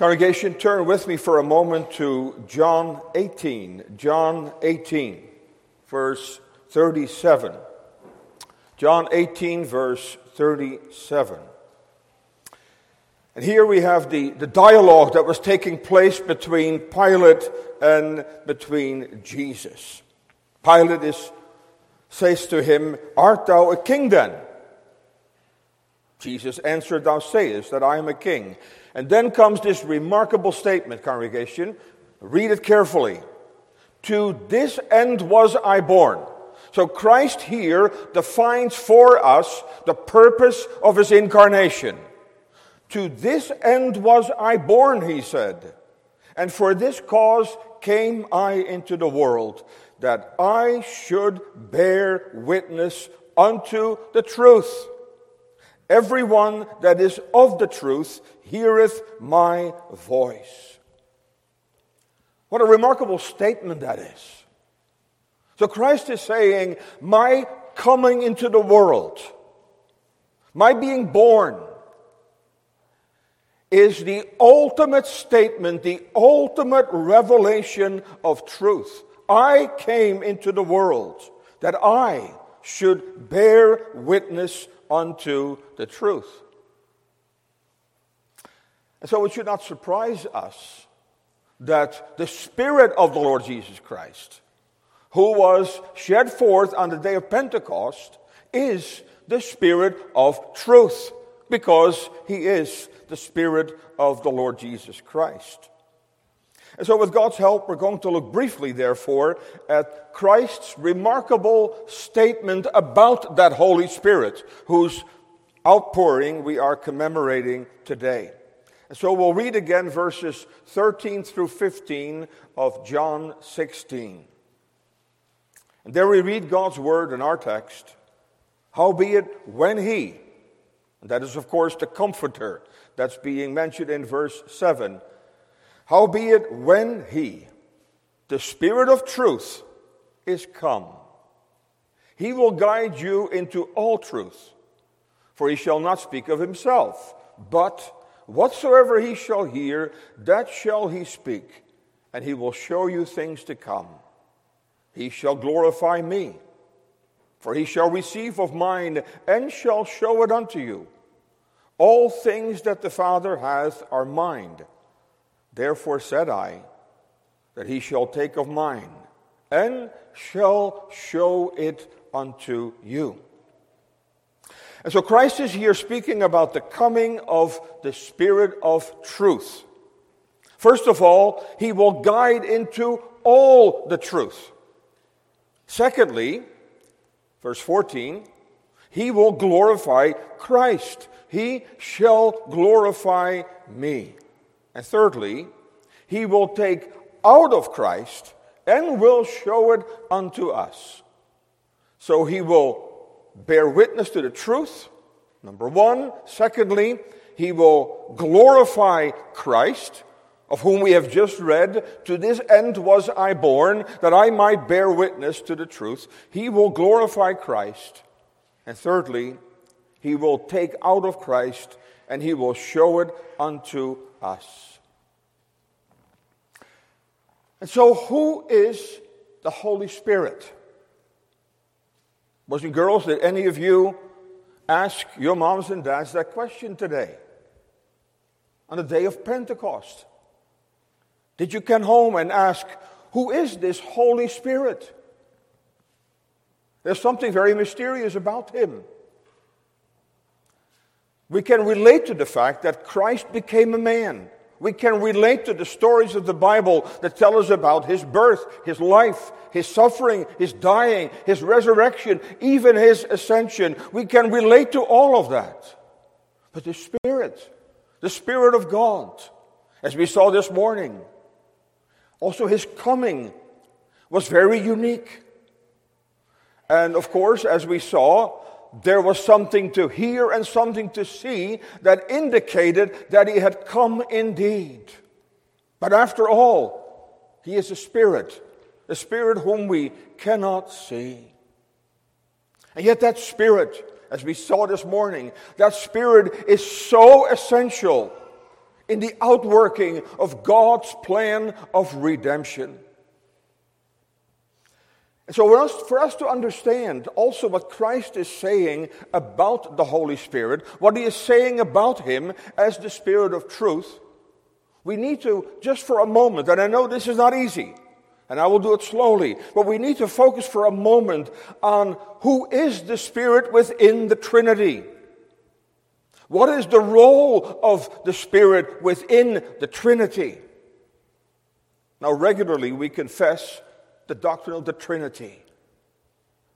Congregation, turn with me for a moment to John 18. John 18, verse 37. John 18, verse 37. And here we have the, the dialogue that was taking place between Pilate and between Jesus. Pilate is, says to him, Art thou a king then? Jesus answered, Thou sayest that I am a king. And then comes this remarkable statement, congregation. Read it carefully. To this end was I born. So Christ here defines for us the purpose of his incarnation. To this end was I born, he said. And for this cause came I into the world, that I should bear witness unto the truth. Everyone that is of the truth heareth my voice. What a remarkable statement that is. So Christ is saying, My coming into the world, my being born, is the ultimate statement, the ultimate revelation of truth. I came into the world that I should bear witness unto the truth. And so it should not surprise us that the Spirit of the Lord Jesus Christ, who was shed forth on the day of Pentecost, is the Spirit of truth, because he is the Spirit of the Lord Jesus Christ. And so, with God's help, we're going to look briefly, therefore, at Christ's remarkable statement about that Holy Spirit, whose outpouring we are commemorating today. And so, we'll read again verses 13 through 15 of John 16. And there we read God's word in our text. Howbeit, when he, that is, of course, the Comforter that's being mentioned in verse 7, Howbeit, when he, the Spirit of truth, is come, he will guide you into all truth. For he shall not speak of himself, but whatsoever he shall hear, that shall he speak, and he will show you things to come. He shall glorify me, for he shall receive of mine, and shall show it unto you. All things that the Father hath are mine. Therefore said I, that he shall take of mine, and shall show it unto you. And so Christ is here speaking about the coming of the Spirit of truth. First of all, he will guide into all the truth. Secondly, verse 14, he will glorify Christ. He shall glorify me. And thirdly, he will take out of Christ and will show it unto us. So he will bear witness to the truth, number one. Secondly, he will glorify Christ, of whom we have just read, To this end was I born, that I might bear witness to the truth. He will glorify Christ. And thirdly, he will take out of Christ and he will show it unto us. And so, who is the Holy Spirit? Boys and girls, did any of you ask your moms and dads that question today? On the day of Pentecost? Did you come home and ask, Who is this Holy Spirit? There's something very mysterious about him. We can relate to the fact that Christ became a man. We can relate to the stories of the Bible that tell us about his birth, his life, his suffering, his dying, his resurrection, even his ascension. We can relate to all of that. But the Spirit, the Spirit of God, as we saw this morning, also his coming was very unique. And of course, as we saw, there was something to hear and something to see that indicated that he had come indeed. But after all, he is a spirit, a spirit whom we cannot see. And yet, that spirit, as we saw this morning, that spirit is so essential in the outworking of God's plan of redemption. And so, for us, for us to understand also what Christ is saying about the Holy Spirit, what he is saying about him as the Spirit of truth, we need to, just for a moment, and I know this is not easy, and I will do it slowly, but we need to focus for a moment on who is the Spirit within the Trinity. What is the role of the Spirit within the Trinity? Now, regularly we confess the doctrine of the Trinity.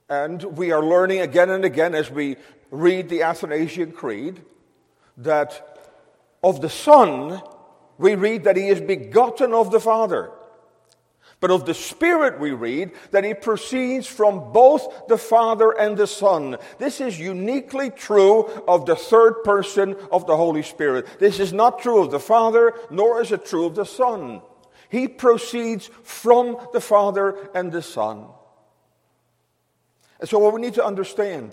And we are learning again and again as we read the Athanasian Creed that of the Son, we read that he is begotten of the Father. But of the Spirit, we read that He proceeds from both the Father and the Son. This is uniquely true of the third person of the Holy Spirit. This is not true of the Father, nor is it true of the Son. He proceeds from the Father and the Son. And so, what we need to understand,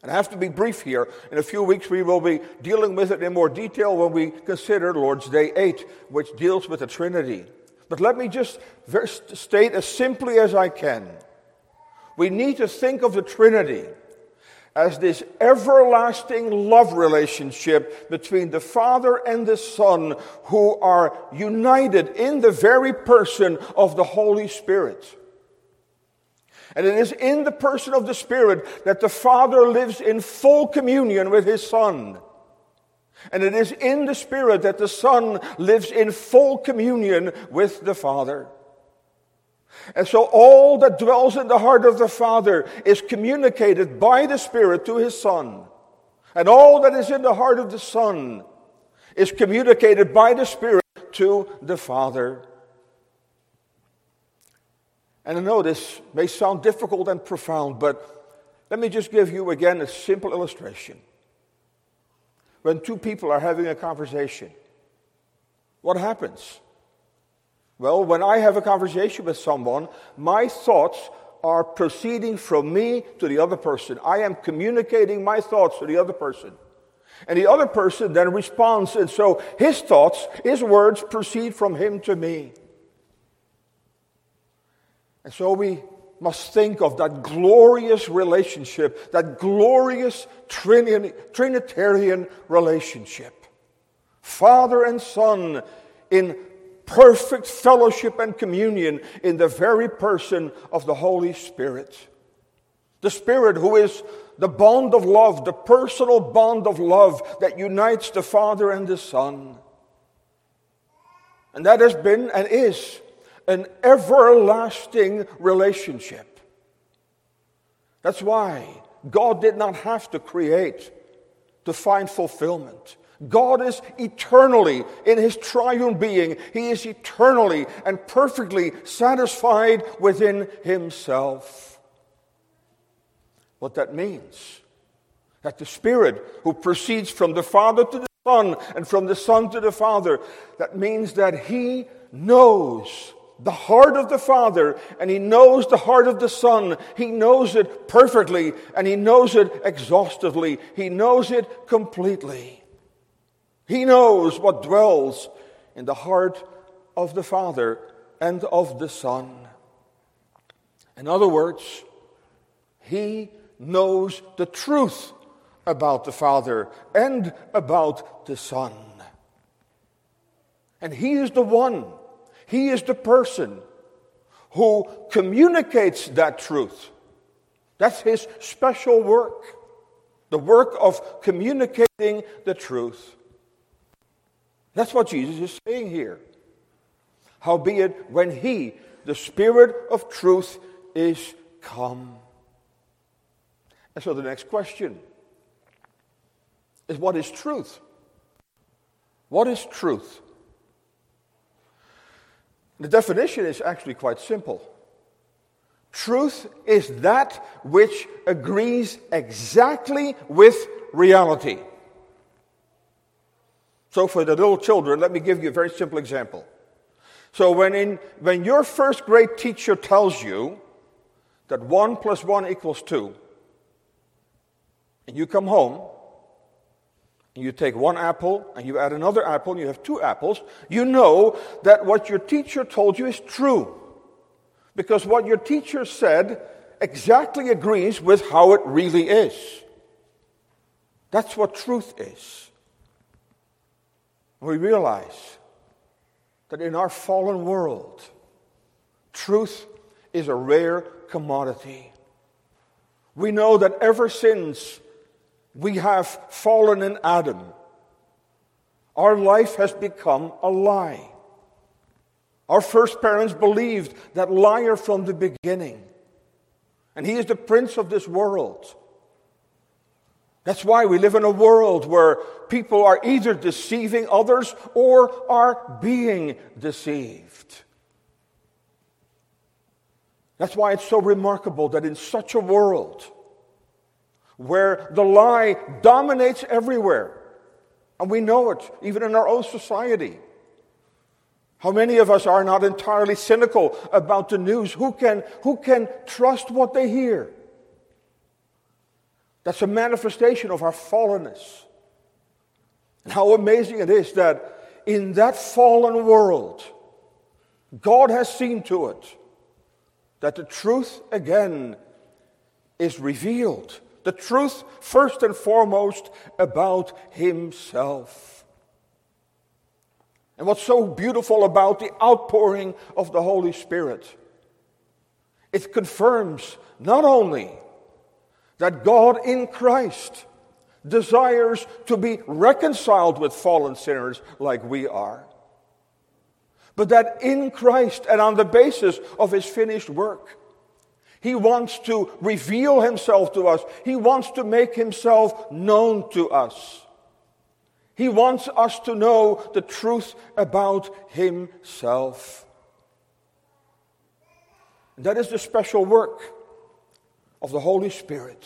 and I have to be brief here, in a few weeks we will be dealing with it in more detail when we consider Lord's Day 8, which deals with the Trinity. But let me just state as simply as I can. We need to think of the Trinity as this everlasting love relationship between the Father and the Son, who are united in the very person of the Holy Spirit. And it is in the person of the Spirit that the Father lives in full communion with his Son. And it is in the Spirit that the Son lives in full communion with the Father. And so all that dwells in the heart of the Father is communicated by the Spirit to his Son. And all that is in the heart of the Son is communicated by the Spirit to the Father. And I know this may sound difficult and profound, but let me just give you again a simple illustration when two people are having a conversation? What happens? Well, when I have a conversation with someone, my thoughts are proceeding from me to the other person. I am communicating my thoughts to the other person. And the other person then responds, and so his thoughts, his words proceed from him to me. And so we must think of that glorious relationship, that glorious Trinitarian relationship. Father and Son in perfect fellowship and communion in the very person of the Holy Spirit. The Spirit who is the bond of love, the personal bond of love that unites the Father and the Son. And that has been and is an everlasting relationship. That's why God did not have to create to find fulfillment. God is eternally in his triune being. He is eternally and perfectly satisfied within himself. What that means that the Spirit who proceeds from the Father to the Son and from the Son to the Father, that means that he knows the heart of the Father and he knows the heart of the Son. He knows it perfectly and he knows it exhaustively. He knows it completely. He knows what dwells in the heart of the Father and of the Son. In other words, he knows the truth about the Father and about the Son. And he is the one he is the person who communicates that truth. That's his special work, the work of communicating the truth. That's what Jesus is saying here. Howbeit, when he, the Spirit of truth, is come. And so the next question is what is truth? What is truth? The definition is actually quite simple. Truth is that which agrees exactly with reality. So, for the little children, let me give you a very simple example. So, when, in, when your first grade teacher tells you that 1 plus 1 equals 2, and you come home and you take one apple and you add another apple and you have two apples, you know that what your teacher told you is true. Because what your teacher said exactly agrees with how it really is. That's what truth is. We realize that in our fallen world, truth is a rare commodity. We know that ever since we have fallen in Adam, our life has become a lie. Our first parents believed that liar from the beginning. And he is the prince of this world. That's why we live in a world where people are either deceiving others or are being deceived. That's why it's so remarkable that in such a world where the lie dominates everywhere, and we know it even in our own society. How many of us are not entirely cynical about the news? Who can, who can trust what they hear? That's a manifestation of our fallenness. And how amazing it is that in that fallen world, God has seen to it that the truth again is revealed. The truth, first and foremost, about Himself. And what's so beautiful about the outpouring of the Holy Spirit? It confirms not only that God in Christ desires to be reconciled with fallen sinners like we are, but that in Christ and on the basis of his finished work, he wants to reveal himself to us. He wants to make himself known to us. He wants us to know the truth about himself. That is the special work of the Holy Spirit.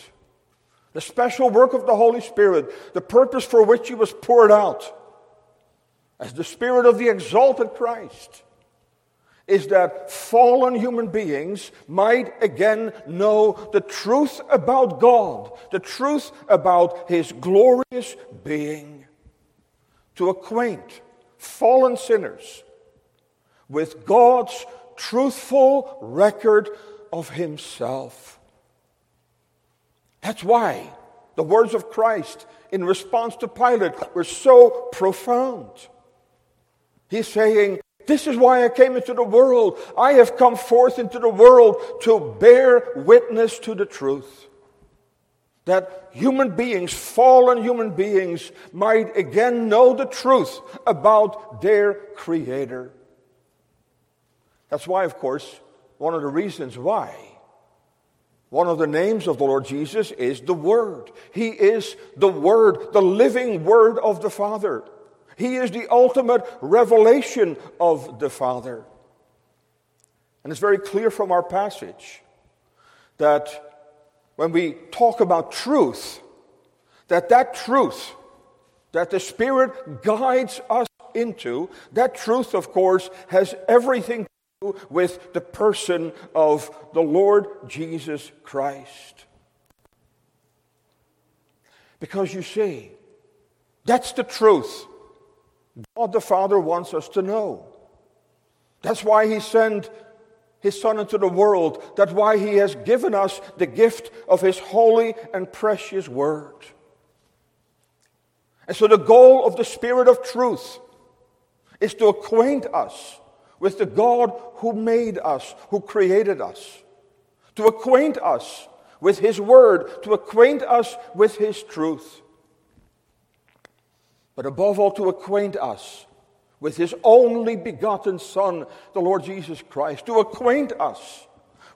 The special work of the Holy Spirit, the purpose for which he was poured out as the Spirit of the exalted Christ is that fallen human beings might again know the truth about God, the truth about His glorious being, to acquaint fallen sinners with God's truthful record of Himself. That's why the words of Christ in response to Pilate were so profound. He's saying, this is why I came into the world. I have come forth into the world to bear witness to the truth. That human beings, fallen human beings, might again know the truth about their Creator. That's why, of course, one of the reasons why one of the names of the Lord Jesus is the Word. He is the Word, the living Word of the Father. He is the ultimate revelation of the Father. And it's very clear from our passage that when we talk about truth, that that truth that the Spirit guides us into, that truth, of course, has everything to with the person of the Lord Jesus Christ. Because you see, that's the truth God the Father wants us to know. That's why He sent His Son into the world. That's why He has given us the gift of His holy and precious Word. And so, the goal of the Spirit of truth is to acquaint us with the God who made us, who created us, to acquaint us with His Word, to acquaint us with His truth. But above all to acquaint us with his only begotten Son, the Lord Jesus Christ, to acquaint us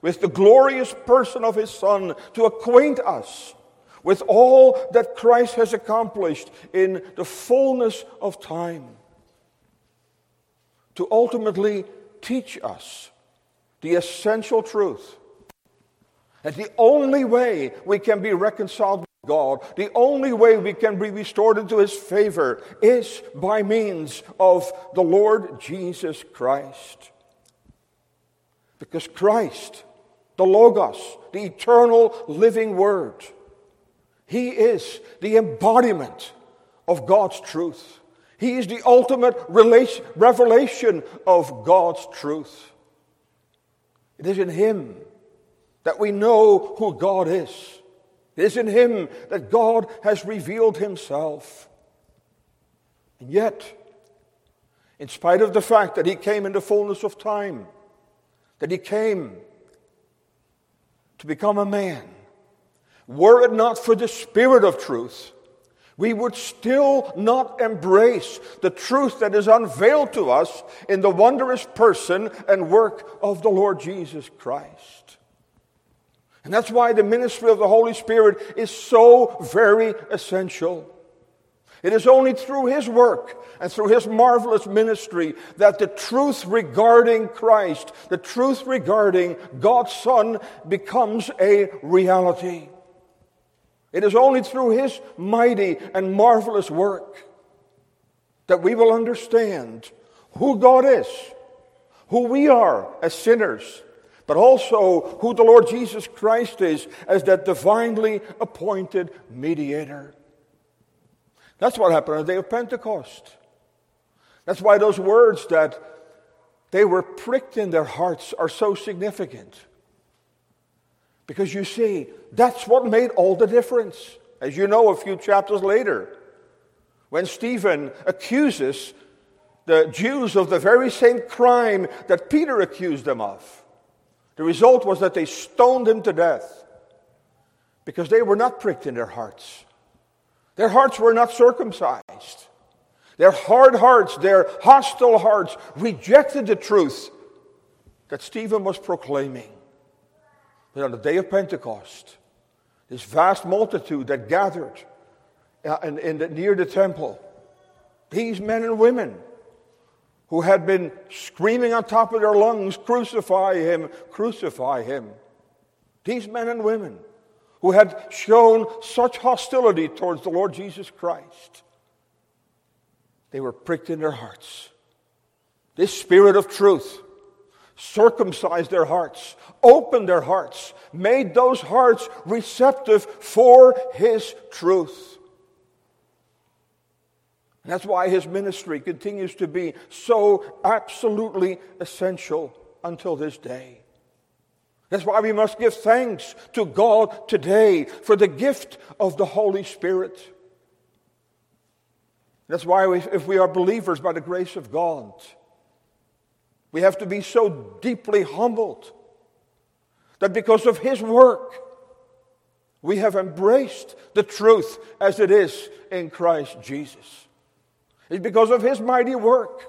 with the glorious person of his Son, to acquaint us with all that Christ has accomplished in the fullness of time, to ultimately teach us the essential truth that the only way we can be reconciled with God. The only way we can be restored into His favor is by means of the Lord Jesus Christ. Because Christ, the Logos, the eternal living Word, He is the embodiment of God's truth. He is the ultimate revelation of God's truth. It is in Him that we know who God is. It is in Him that God has revealed Himself. And yet, in spite of the fact that He came in the fullness of time, that He came to become a man, were it not for the Spirit of truth, we would still not embrace the truth that is unveiled to us in the wondrous person and work of the Lord Jesus Christ. And that's why the ministry of the Holy Spirit is so very essential. It is only through His work and through His marvelous ministry that the truth regarding Christ, the truth regarding God's Son, becomes a reality. It is only through His mighty and marvelous work that we will understand who God is, who we are as sinners, but also who the Lord Jesus Christ is as that divinely appointed mediator. That's what happened on the day of Pentecost. That's why those words that they were pricked in their hearts are so significant. Because you see, that's what made all the difference. As you know, a few chapters later, when Stephen accuses the Jews of the very same crime that Peter accused them of, the result was that they stoned him to death because they were not pricked in their hearts. Their hearts were not circumcised. Their hard hearts, their hostile hearts, rejected the truth that Stephen was proclaiming. But on the day of Pentecost, this vast multitude that gathered uh, in, in the, near the temple, these men and women who had been screaming on top of their lungs, Crucify him, crucify him. These men and women who had shown such hostility towards the Lord Jesus Christ, they were pricked in their hearts. This spirit of truth circumcised their hearts, opened their hearts, made those hearts receptive for His truth. And that's why His ministry continues to be so absolutely essential until this day. That's why we must give thanks to God today for the gift of the Holy Spirit. That's why, we, if we are believers by the grace of God, we have to be so deeply humbled that because of His work, we have embraced the truth as it is in Christ Jesus. It's because of His mighty work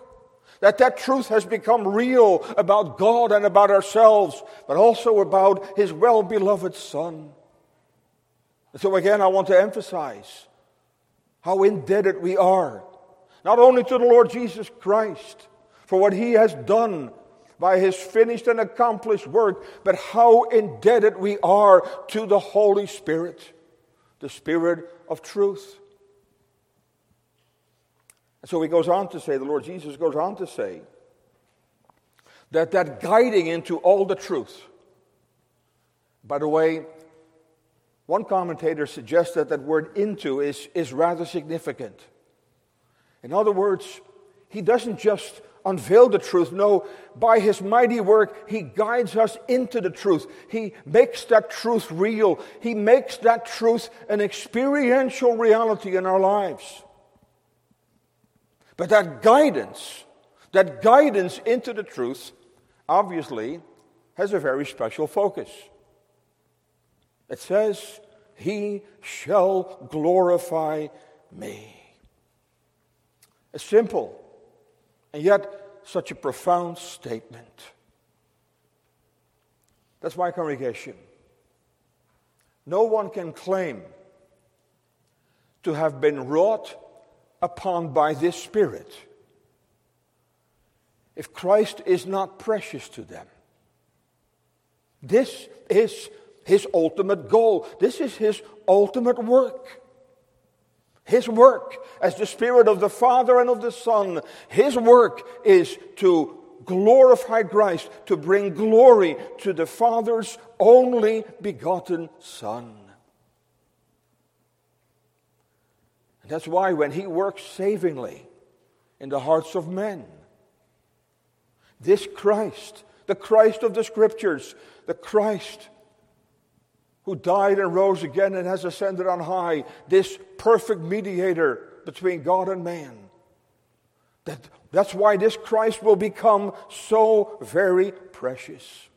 that that truth has become real about God and about ourselves, but also about His well beloved Son. And so, again, I want to emphasize how indebted we are, not only to the Lord Jesus Christ, for what he has done by his finished and accomplished work, but how indebted we are to the Holy Spirit, the Spirit of truth. And so he goes on to say, the Lord Jesus goes on to say, that that guiding into all the truth. By the way, one commentator suggests that that word into is, is rather significant. In other words, he doesn't just unveil the truth. No, by his mighty work, he guides us into the truth. He makes that truth real. He makes that truth an experiential reality in our lives. But that guidance, that guidance into the truth, obviously has a very special focus. It says, He shall glorify me. A simple and yet, such a profound statement. That's my congregation. No one can claim to have been wrought upon by this Spirit if Christ is not precious to them. This is his ultimate goal, this is his ultimate work. His work as the Spirit of the Father and of the Son, His work is to glorify Christ, to bring glory to the Father's only begotten Son. And that's why when he works savingly in the hearts of men, this Christ, the Christ of the Scriptures, the Christ who died and rose again and has ascended on high, this perfect mediator between God and man. That, that's why this Christ will become so very precious.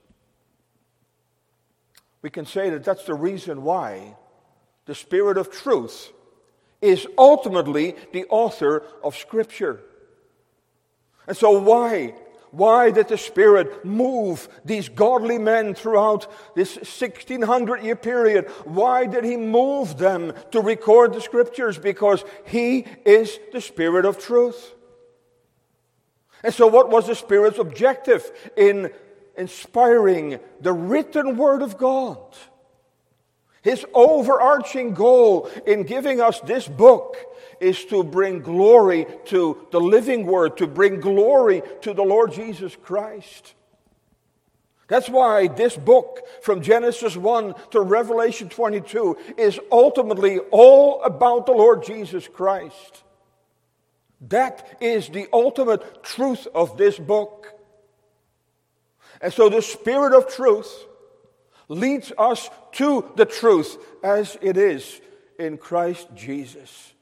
We can say that that's the reason why the Spirit of truth is ultimately the author of Scripture. And so, why? Why did the Spirit move these godly men throughout this 1600 year period? Why did He move them to record the Scriptures? Because He is the Spirit of truth. And so, what was the Spirit's objective in inspiring the written Word of God? His overarching goal in giving us this book is to bring glory to the living Word, to bring glory to the Lord Jesus Christ. That's why this book, from Genesis 1 to Revelation 22, is ultimately all about the Lord Jesus Christ. That is the ultimate truth of this book. And so the Spirit of truth leads us to the truth as it is in Christ Jesus.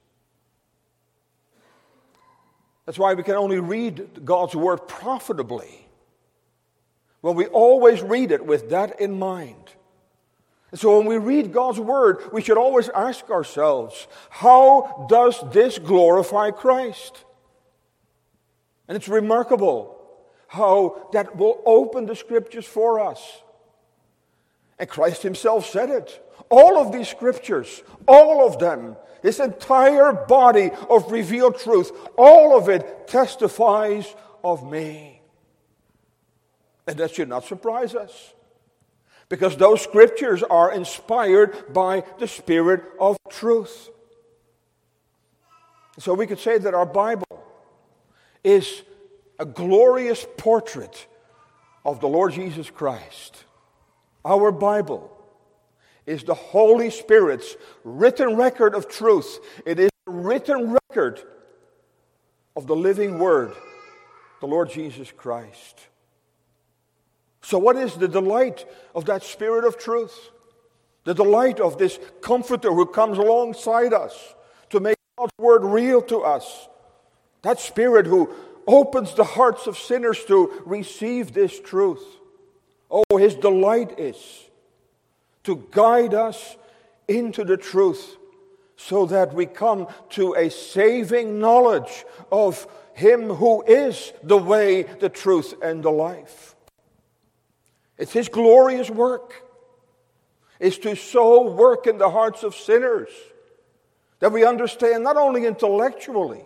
That's why we can only read God's Word profitably when we always read it with that in mind. And so when we read God's Word, we should always ask ourselves, how does this glorify Christ? And it's remarkable how that will open the Scriptures for us. And Christ Himself said it. All of these Scriptures, all of them, this entire body of revealed truth, all of it testifies of me. And that should not surprise us. Because those scriptures are inspired by the Spirit of truth. So we could say that our Bible is a glorious portrait of the Lord Jesus Christ. Our Bible is the Holy Spirit's written record of truth. It is a written record of the living Word, the Lord Jesus Christ. So, what is the delight of that Spirit of truth? The delight of this Comforter who comes alongside us to make God's Word real to us. That Spirit who opens the hearts of sinners to receive this truth. Oh, his delight is to guide us into the truth so that we come to a saving knowledge of him who is the way, the truth, and the life. It's his glorious work is to so work in the hearts of sinners that we understand not only intellectually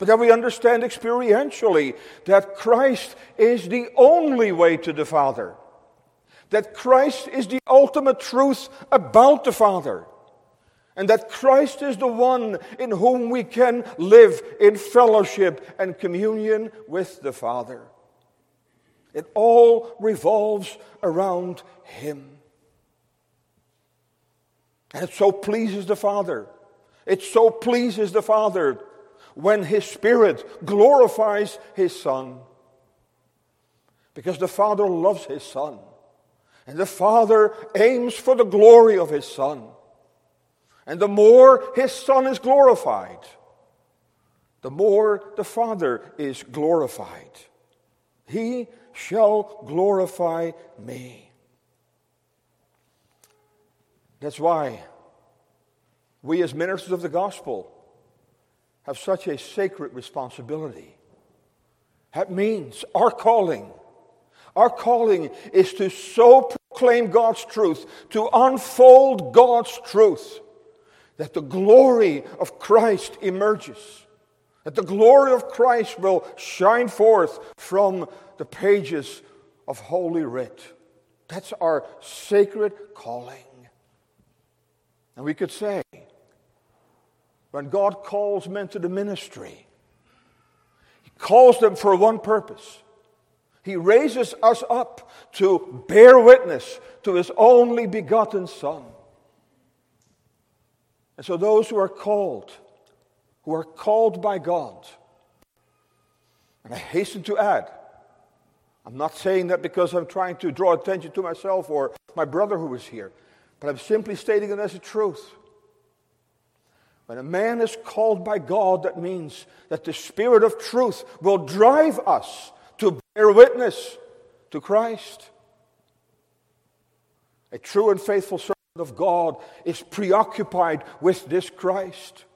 but that we understand experientially that Christ is the only way to the Father, that Christ is the ultimate truth about the Father, and that Christ is the one in whom we can live in fellowship and communion with the Father. It all revolves around Him. And it so pleases the Father. It so pleases the Father when His Spirit glorifies His Son. Because the Father loves His Son. And the Father aims for the glory of His Son. And the more His Son is glorified, the more the Father is glorified. He shall glorify me. That's why we, as ministers of the gospel, have such a sacred responsibility. That means our calling. Our calling is to so proclaim God's truth, to unfold God's truth, that the glory of Christ emerges, that the glory of Christ will shine forth from the pages of Holy Writ. That's our sacred calling. And we could say, when God calls men to the ministry, He calls them for one purpose. He raises us up to bear witness to His only begotten Son. And so, those who are called who are called by God. And I hasten to add, I'm not saying that because I'm trying to draw attention to myself or my brother who is here, but I'm simply stating it as a truth. When a man is called by God, that means that the Spirit of truth will drive us to bear witness to Christ. A true and faithful servant of God is preoccupied with this Christ,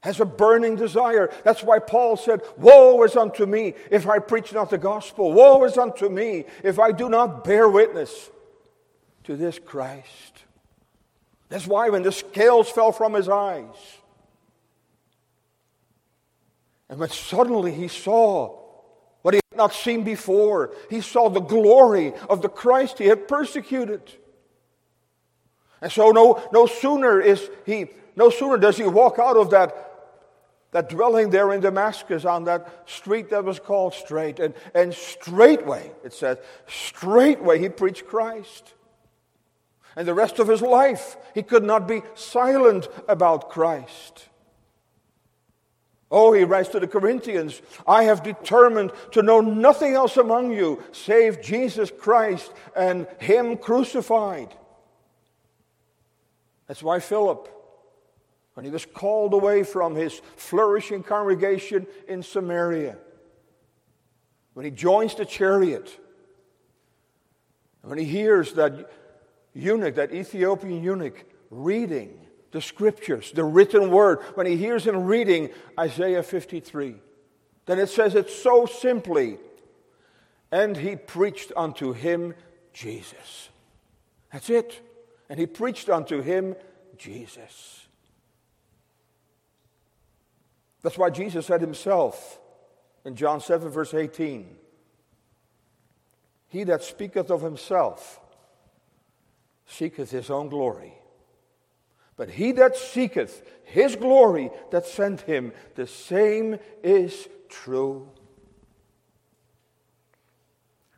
has a burning desire. That's why Paul said, Woe is unto me if I preach not the gospel. Woe is unto me if I do not bear witness to this Christ. That's why when the scales fell from his eyes, and when suddenly he saw what he had not seen before, he saw the glory of the Christ he had persecuted. And so no, no sooner is he, no sooner does he walk out of that, that dwelling there in Damascus on that street that was called Straight. And, and straightway, it says, straightway he preached Christ. And the rest of his life, he could not be silent about Christ. Oh, he writes to the Corinthians, I have determined to know nothing else among you save Jesus Christ and Him crucified. That's why Philip, when he was called away from his flourishing congregation in Samaria, when he joins the chariot, when he hears that eunuch, that Ethiopian eunuch, reading the scriptures, the written word, when he hears him reading Isaiah 53, then it says it so simply. And he preached unto him Jesus. That's it. And he preached unto him Jesus. That's why Jesus said himself in John 7, verse 18 He that speaketh of himself seeketh his own glory. But he that seeketh his glory that sent him, the same is true.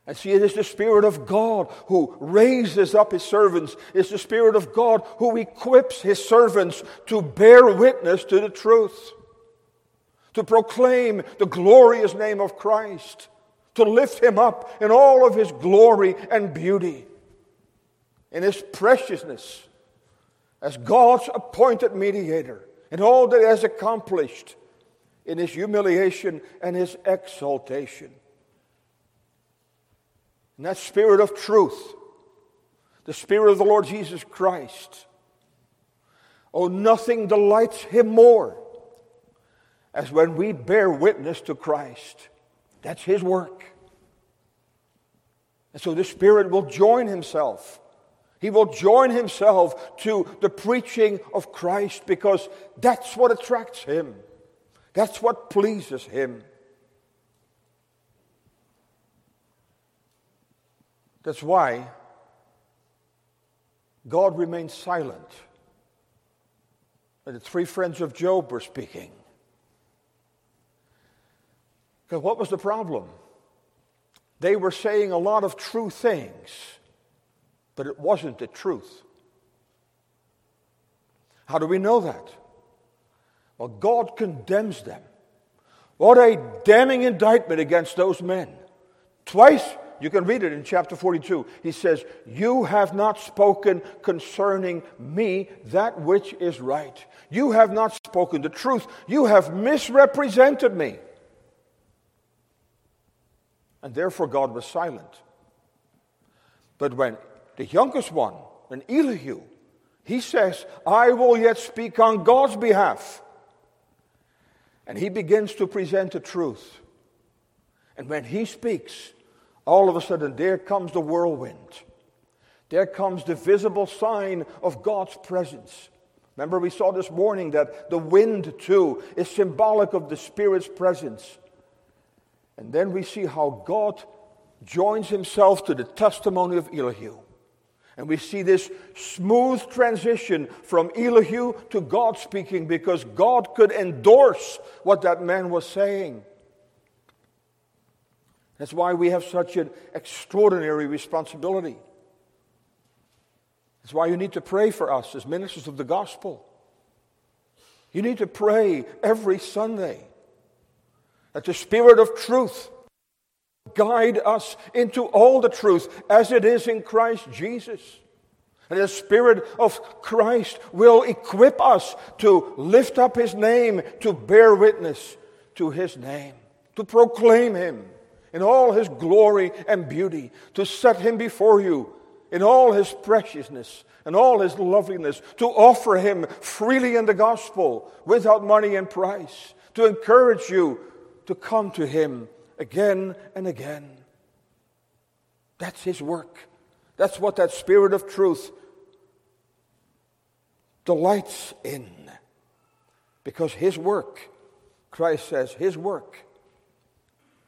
And see, it is the Spirit of God who raises up His servants. It's the Spirit of God who equips His servants to bear witness to the truth, to proclaim the glorious name of Christ, to lift Him up in all of His glory and beauty, in His preciousness as God's appointed mediator, and all that He has accomplished in His humiliation and His exaltation. And that spirit of truth, the spirit of the Lord Jesus Christ, oh, nothing delights him more as when we bear witness to Christ. That's his work. And so the Spirit will join himself. He will join himself to the preaching of Christ because that's what attracts him. That's what pleases him. That's why God remained silent when the three friends of Job were speaking. Because what was the problem? They were saying a lot of true things, but it wasn't the truth. How do we know that? Well, God condemns them. What a damning indictment against those men. Twice you can read it in chapter 42. He says, You have not spoken concerning me that which is right. You have not spoken the truth. You have misrepresented me. And therefore, God was silent. But when the youngest one, an Elihu, he says, I will yet speak on God's behalf. And he begins to present the truth. And when he speaks, all of a sudden, there comes the whirlwind. There comes the visible sign of God's presence. Remember, we saw this morning that the wind, too, is symbolic of the Spirit's presence. And then we see how God joins himself to the testimony of Elihu. And we see this smooth transition from Elihu to God speaking because God could endorse what that man was saying. That's why we have such an extraordinary responsibility. That's why you need to pray for us as ministers of the gospel. You need to pray every Sunday that the Spirit of truth guide us into all the truth as it is in Christ Jesus. And the Spirit of Christ will equip us to lift up His name, to bear witness to His name, to proclaim Him in all His glory and beauty, to set Him before you in all His preciousness and all His loveliness, to offer Him freely in the gospel without money and price, to encourage you to come to Him again and again. That's His work. That's what that Spirit of truth delights in. Because His work, Christ says, His work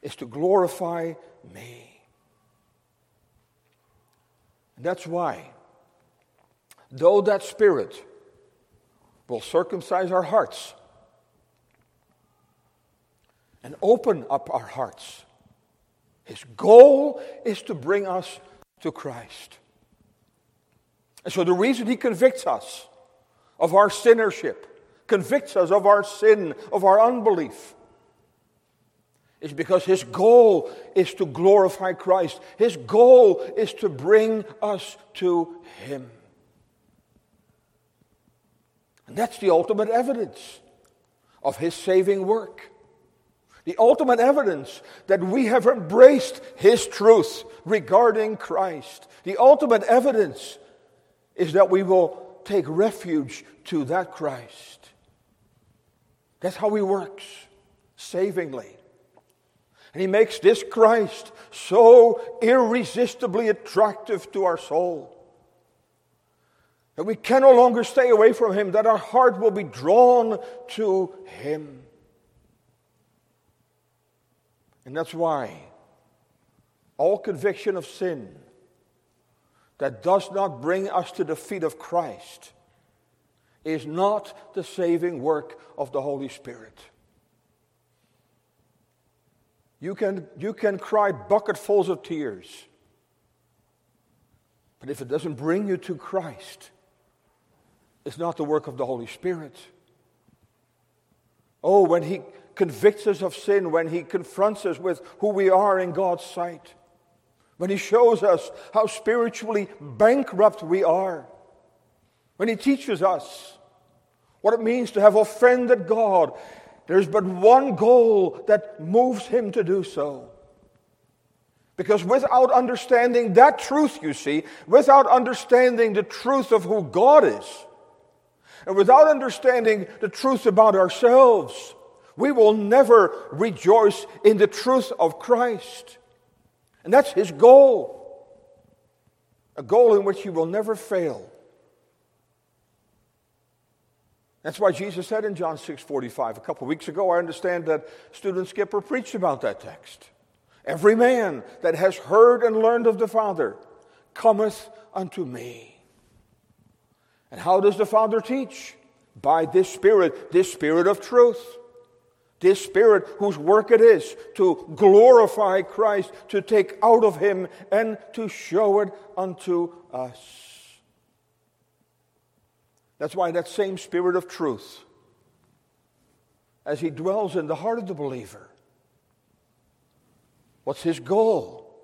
is to glorify me. And that's why, though that Spirit will circumcise our hearts, and open up our hearts. His goal is to bring us to Christ. And so the reason he convicts us of our sinnership, convicts us of our sin, of our unbelief, is because his goal is to glorify Christ. His goal is to bring us to him. And that's the ultimate evidence of his saving work. The ultimate evidence that we have embraced His truth regarding Christ. The ultimate evidence is that we will take refuge to that Christ. That's how He works, savingly. And He makes this Christ so irresistibly attractive to our soul that we can no longer stay away from Him, that our heart will be drawn to Him. And that's why all conviction of sin that does not bring us to the feet of Christ is not the saving work of the Holy Spirit. You can, you can cry bucketfuls of tears, but if it doesn't bring you to Christ, it's not the work of the Holy Spirit. Oh, when He convicts us of sin, when He confronts us with who we are in God's sight, when He shows us how spiritually bankrupt we are, when He teaches us what it means to have offended God, there's but one goal that moves Him to do so. Because without understanding that truth, you see, without understanding the truth of who God is, and without understanding the truth about ourselves, we will never rejoice in the truth of Christ. And that's his goal. A goal in which he will never fail. That's why Jesus said in John 6:45 a couple of weeks ago, I understand that student Skipper preached about that text. Every man that has heard and learned of the Father cometh unto me. And how does the Father teach? By this Spirit, this Spirit of truth. This Spirit, whose work it is to glorify Christ, to take out of Him, and to show it unto us. That's why that same Spirit of truth, as He dwells in the heart of the believer, what's His goal?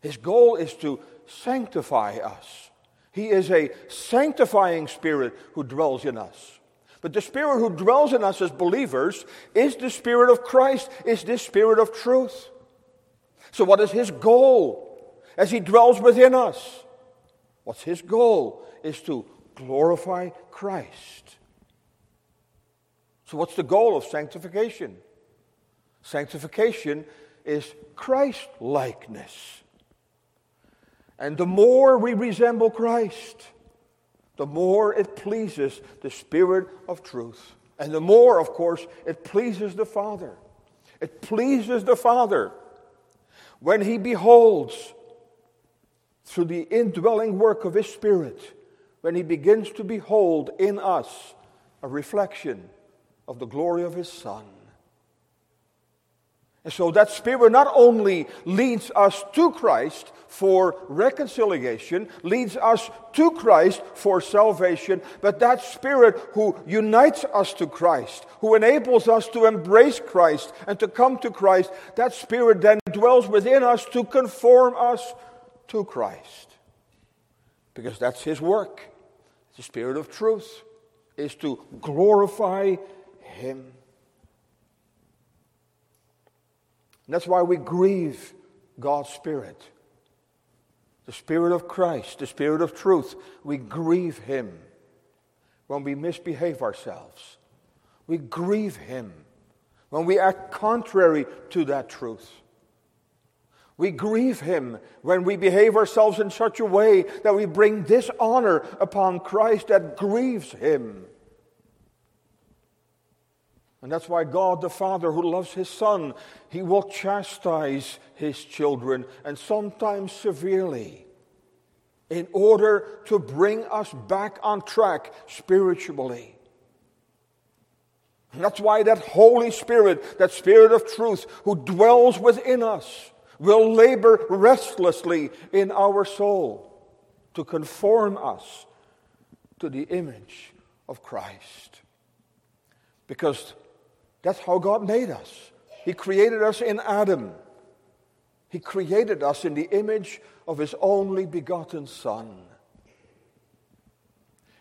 His goal is to sanctify us. He is a sanctifying Spirit who dwells in us. But the Spirit who dwells in us as believers is the Spirit of Christ, is this Spirit of truth. So, what is His goal as He dwells within us? What's His goal? Is to glorify Christ. So, what's the goal of sanctification? Sanctification is Christ likeness. And the more we resemble Christ, the more it pleases the Spirit of truth. And the more, of course, it pleases the Father. It pleases the Father when He beholds through the indwelling work of His Spirit, when He begins to behold in us a reflection of the glory of His Son. And so that Spirit not only leads us to Christ for reconciliation, leads us to Christ for salvation, but that Spirit who unites us to Christ, who enables us to embrace Christ and to come to Christ, that Spirit then dwells within us to conform us to Christ. Because that's His work. The Spirit of truth is to glorify Him. And that's why we grieve God's Spirit. The Spirit of Christ, the Spirit of truth. We grieve Him when we misbehave ourselves. We grieve Him when we act contrary to that truth. We grieve Him when we behave ourselves in such a way that we bring dishonor upon Christ that grieves Him. And that's why God the Father, who loves His Son, He will chastise His children, and sometimes severely, in order to bring us back on track spiritually. And that's why that Holy Spirit, that Spirit of truth, who dwells within us, will labor restlessly in our soul to conform us to the image of Christ. Because that's how God made us. He created us in Adam. He created us in the image of His only begotten Son.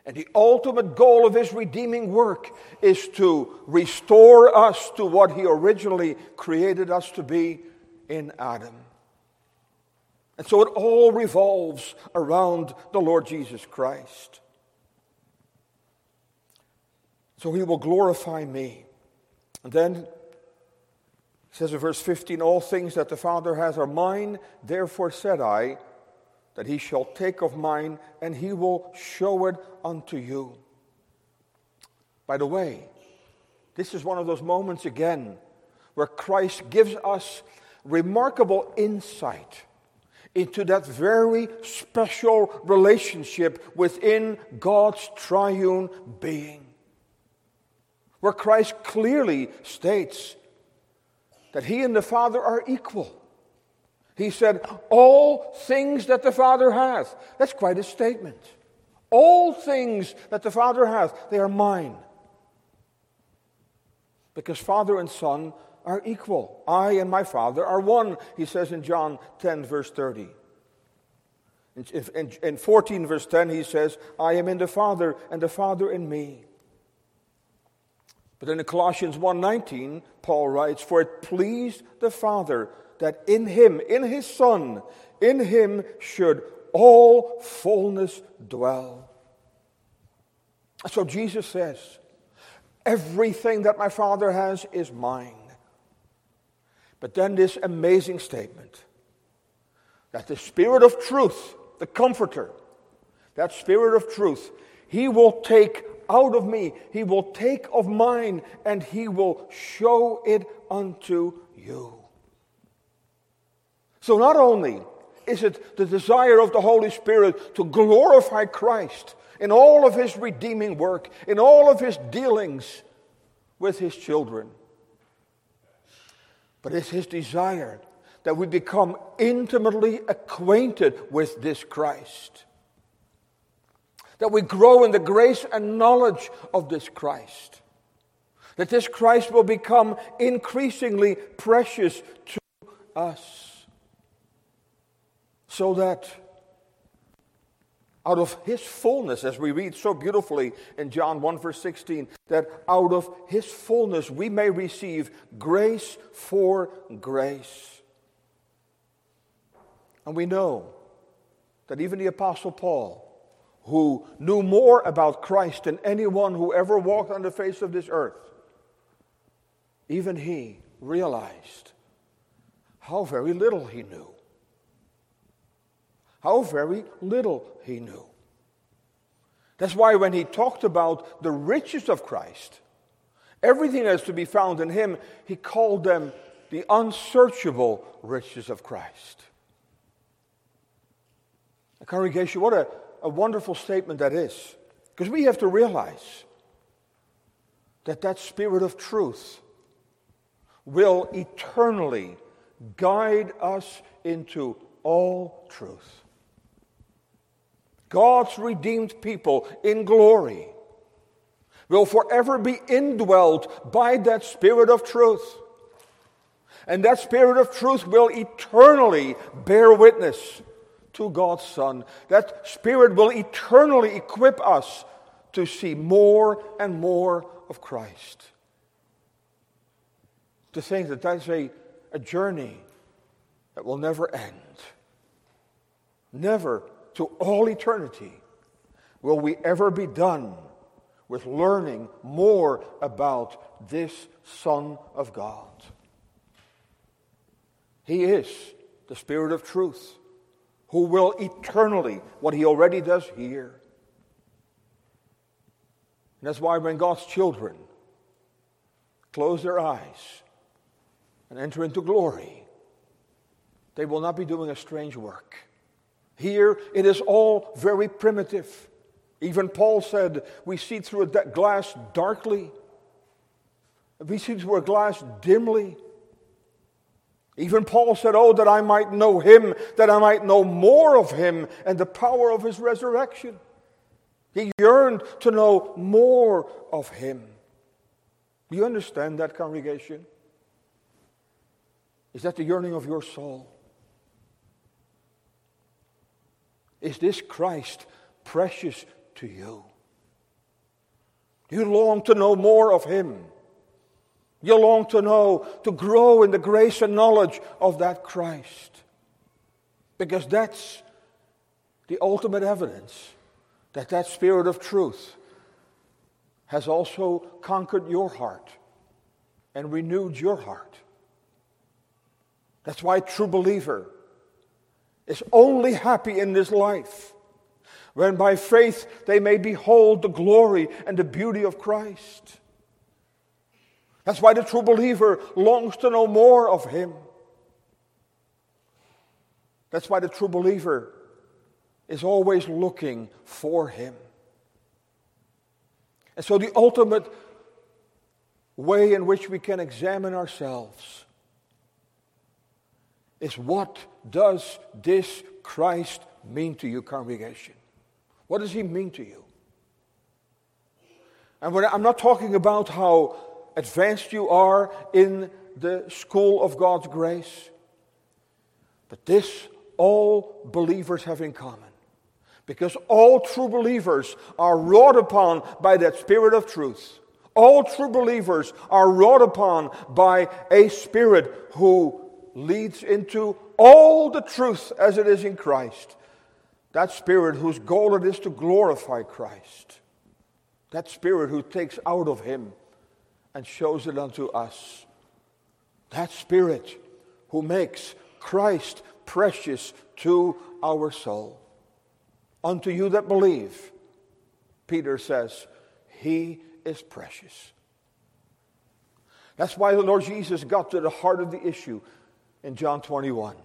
And the ultimate goal of His redeeming work is to restore us to what He originally created us to be in Adam. And so it all revolves around the Lord Jesus Christ. So He will glorify me. And then it says in verse 15, All things that the Father has are mine, therefore said I, that he shall take of mine, and he will show it unto you. By the way, this is one of those moments again where Christ gives us remarkable insight into that very special relationship within God's triune being where Christ clearly states that he and the Father are equal. He said, All things that the Father hath. That's quite a statement. All things that the Father hath, they are mine. Because Father and Son are equal. I and my Father are one, he says in John 10, verse 30. In, in, in 14, verse 10, he says, I am in the Father, and the Father in me. But then in Colossians 1:19, Paul writes, "For it pleased the Father that in him, in his Son, in him should all fullness dwell." So Jesus says, "Everything that my Father has is mine." But then this amazing statement that the Spirit of truth, the Comforter, that Spirit of truth, he will take out of me. He will take of mine and he will show it unto you. So not only is it the desire of the Holy Spirit to glorify Christ in all of his redeeming work, in all of his dealings with his children, but it's his desire that we become intimately acquainted with this Christ that we grow in the grace and knowledge of this Christ. That this Christ will become increasingly precious to us. So that out of his fullness, as we read so beautifully in John 1, verse 16, that out of his fullness we may receive grace for grace. And we know that even the Apostle Paul, who knew more about Christ than anyone who ever walked on the face of this earth, even he realized how very little he knew. How very little he knew. That's why when he talked about the riches of Christ, everything that's to be found in him, he called them the unsearchable riches of Christ. A congregation, what a a wonderful statement that is. Because we have to realize that that spirit of truth will eternally guide us into all truth. God's redeemed people in glory will forever be indwelt by that Spirit of truth. And that Spirit of truth will eternally bear witness to God's Son. That Spirit will eternally equip us to see more and more of Christ. To think that that's a, a journey that will never end. Never to all eternity will we ever be done with learning more about this Son of God. He is the Spirit of truth who will eternally, what He already does here. And that's why when God's children close their eyes and enter into glory, they will not be doing a strange work. Here it is all very primitive. Even Paul said, We see through a glass darkly, we see through a glass dimly. Even Paul said, Oh, that I might know him, that I might know more of him and the power of his resurrection. He yearned to know more of him. Do you understand that, congregation? Is that the yearning of your soul? Is this Christ precious to you? You long to know more of Him. You long to know, to grow in the grace and knowledge of that Christ. Because that's the ultimate evidence that that Spirit of truth has also conquered your heart and renewed your heart. That's why a true believer is only happy in this life when by faith they may behold the glory and the beauty of Christ. That's why the true believer longs to know more of Him. That's why the true believer is always looking for Him. And so, the ultimate way in which we can examine ourselves is what does this Christ mean to you, congregation? What does he mean to you? And I'm not talking about how advanced you are in the school of God's grace, but this all believers have in common. Because all true believers are wrought upon by that Spirit of truth. All true believers are wrought upon by a Spirit who leads into all the truth as it is in Christ. That Spirit whose goal it is to glorify Christ. That Spirit who takes out of Him and shows it unto us. That Spirit who makes Christ precious to our soul. Unto you that believe, Peter says, He is precious. That's why the Lord Jesus got to the heart of the issue in John 21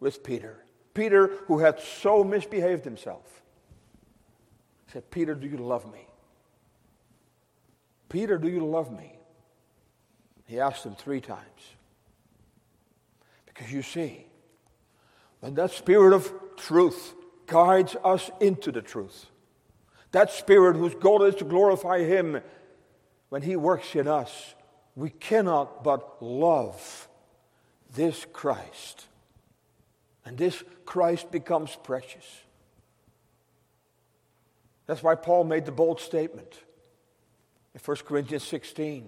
with Peter. Peter, who had so misbehaved himself, said, Peter, do you love me? Peter, do you love me? He asked them three times. Because you see, when that spirit of truth guides us into the truth, that spirit whose goal is to glorify him, when he works in us, we cannot but love this Christ. And this Christ becomes precious. That's why Paul made the bold statement in 1 Corinthians 16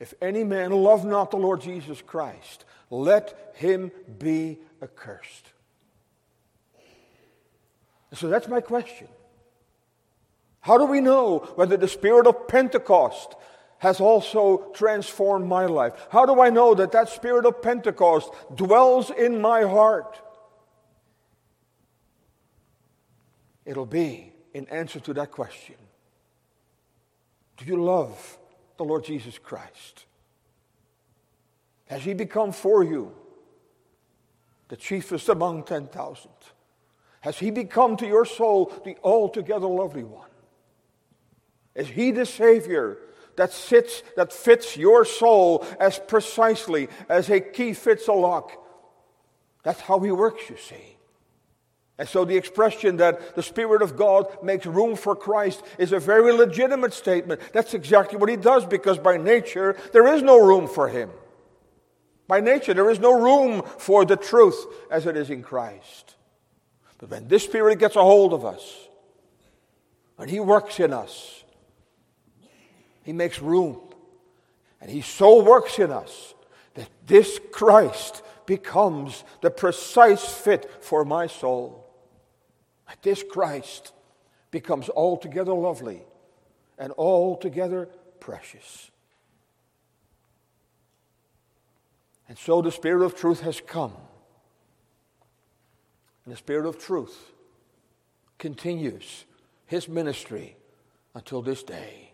If any man love not the Lord Jesus Christ, let him be accursed. so that's my question. How do we know whether the spirit of Pentecost has also transformed my life? How do I know that that spirit of Pentecost dwells in my heart? It'll be in answer to that question Do you love the Lord Jesus Christ? Has he become for you the chiefest among 10,000? Has he become to your soul the altogether lovely one? Is he the Savior that sits, that fits your soul as precisely as a key fits a lock. That's how He works, you see. And so the expression that the Spirit of God makes room for Christ is a very legitimate statement. That's exactly what He does because by nature there is no room for Him. By nature there is no room for the truth as it is in Christ. But when this Spirit gets a hold of us, when He works in us, He makes room. And He so works in us that this Christ becomes the precise fit for my soul. This Christ becomes altogether lovely and altogether precious. And so the Spirit of truth has come. And the Spirit of truth continues his ministry until this day.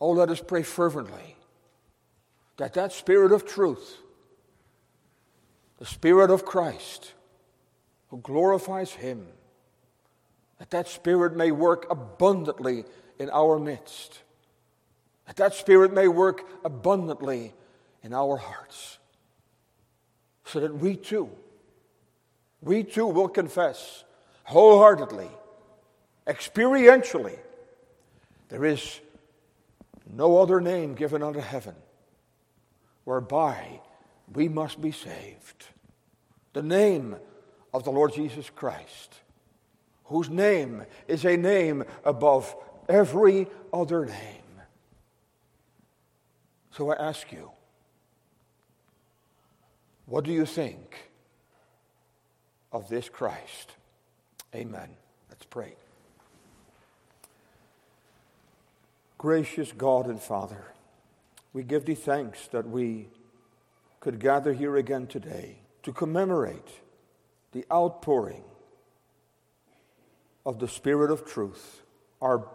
Oh, let us pray fervently that that Spirit of truth, the Spirit of Christ, who glorifies Him, that that Spirit may work abundantly in our midst, that that Spirit may work abundantly in our hearts, so that we too, we too will confess wholeheartedly, experientially, there is no other name given under heaven whereby we must be saved. The name of the Lord Jesus Christ, whose name is a name above every other name. So I ask you, what do you think of this Christ? Amen. Let's pray. Gracious God and Father, we give thee thanks that we could gather here again today to commemorate the outpouring of the Spirit of truth, our,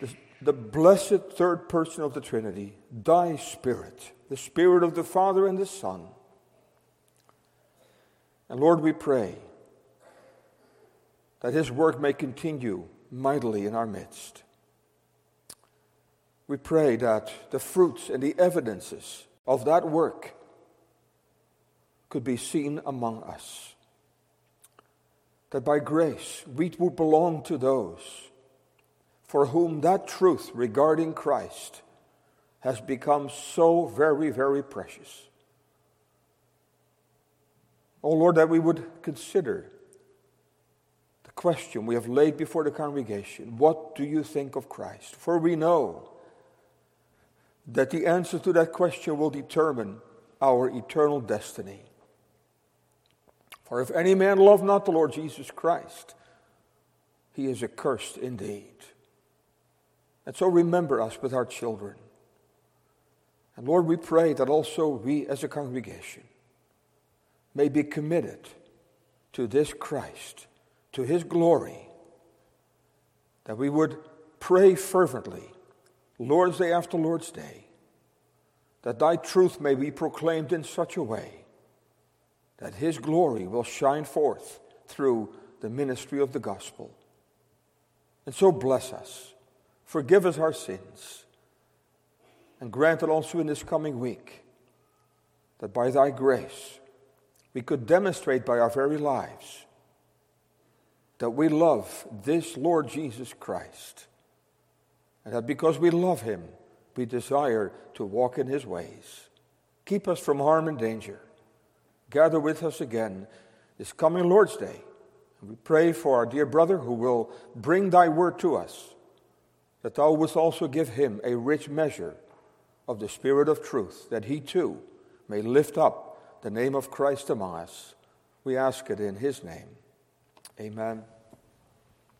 the, the blessed third person of the Trinity, thy Spirit, the Spirit of the Father and the Son. And Lord, we pray that his work may continue mightily in our midst. We pray that the fruits and the evidences of that work could be seen among us that by grace we would belong to those for whom that truth regarding Christ has become so very, very precious. Oh Lord, that we would consider the question we have laid before the congregation What do you think of Christ? For we know that the answer to that question will determine our eternal destiny. For if any man love not the Lord Jesus Christ, he is accursed indeed. And so remember us with our children. And Lord, we pray that also we as a congregation may be committed to this Christ, to his glory, that we would pray fervently, Lord's Day after Lord's Day, that thy truth may be proclaimed in such a way that His glory will shine forth through the ministry of the gospel. And so bless us, forgive us our sins, and grant it also in this coming week that by Thy grace we could demonstrate by our very lives that we love this Lord Jesus Christ, and that because we love Him, we desire to walk in His ways. Keep us from harm and danger gather with us again this coming Lord's Day. And we pray for our dear brother who will bring thy word to us, that thou wouldst also give him a rich measure of the Spirit of truth, that he too may lift up the name of Christ among us. We ask it in his name. Amen.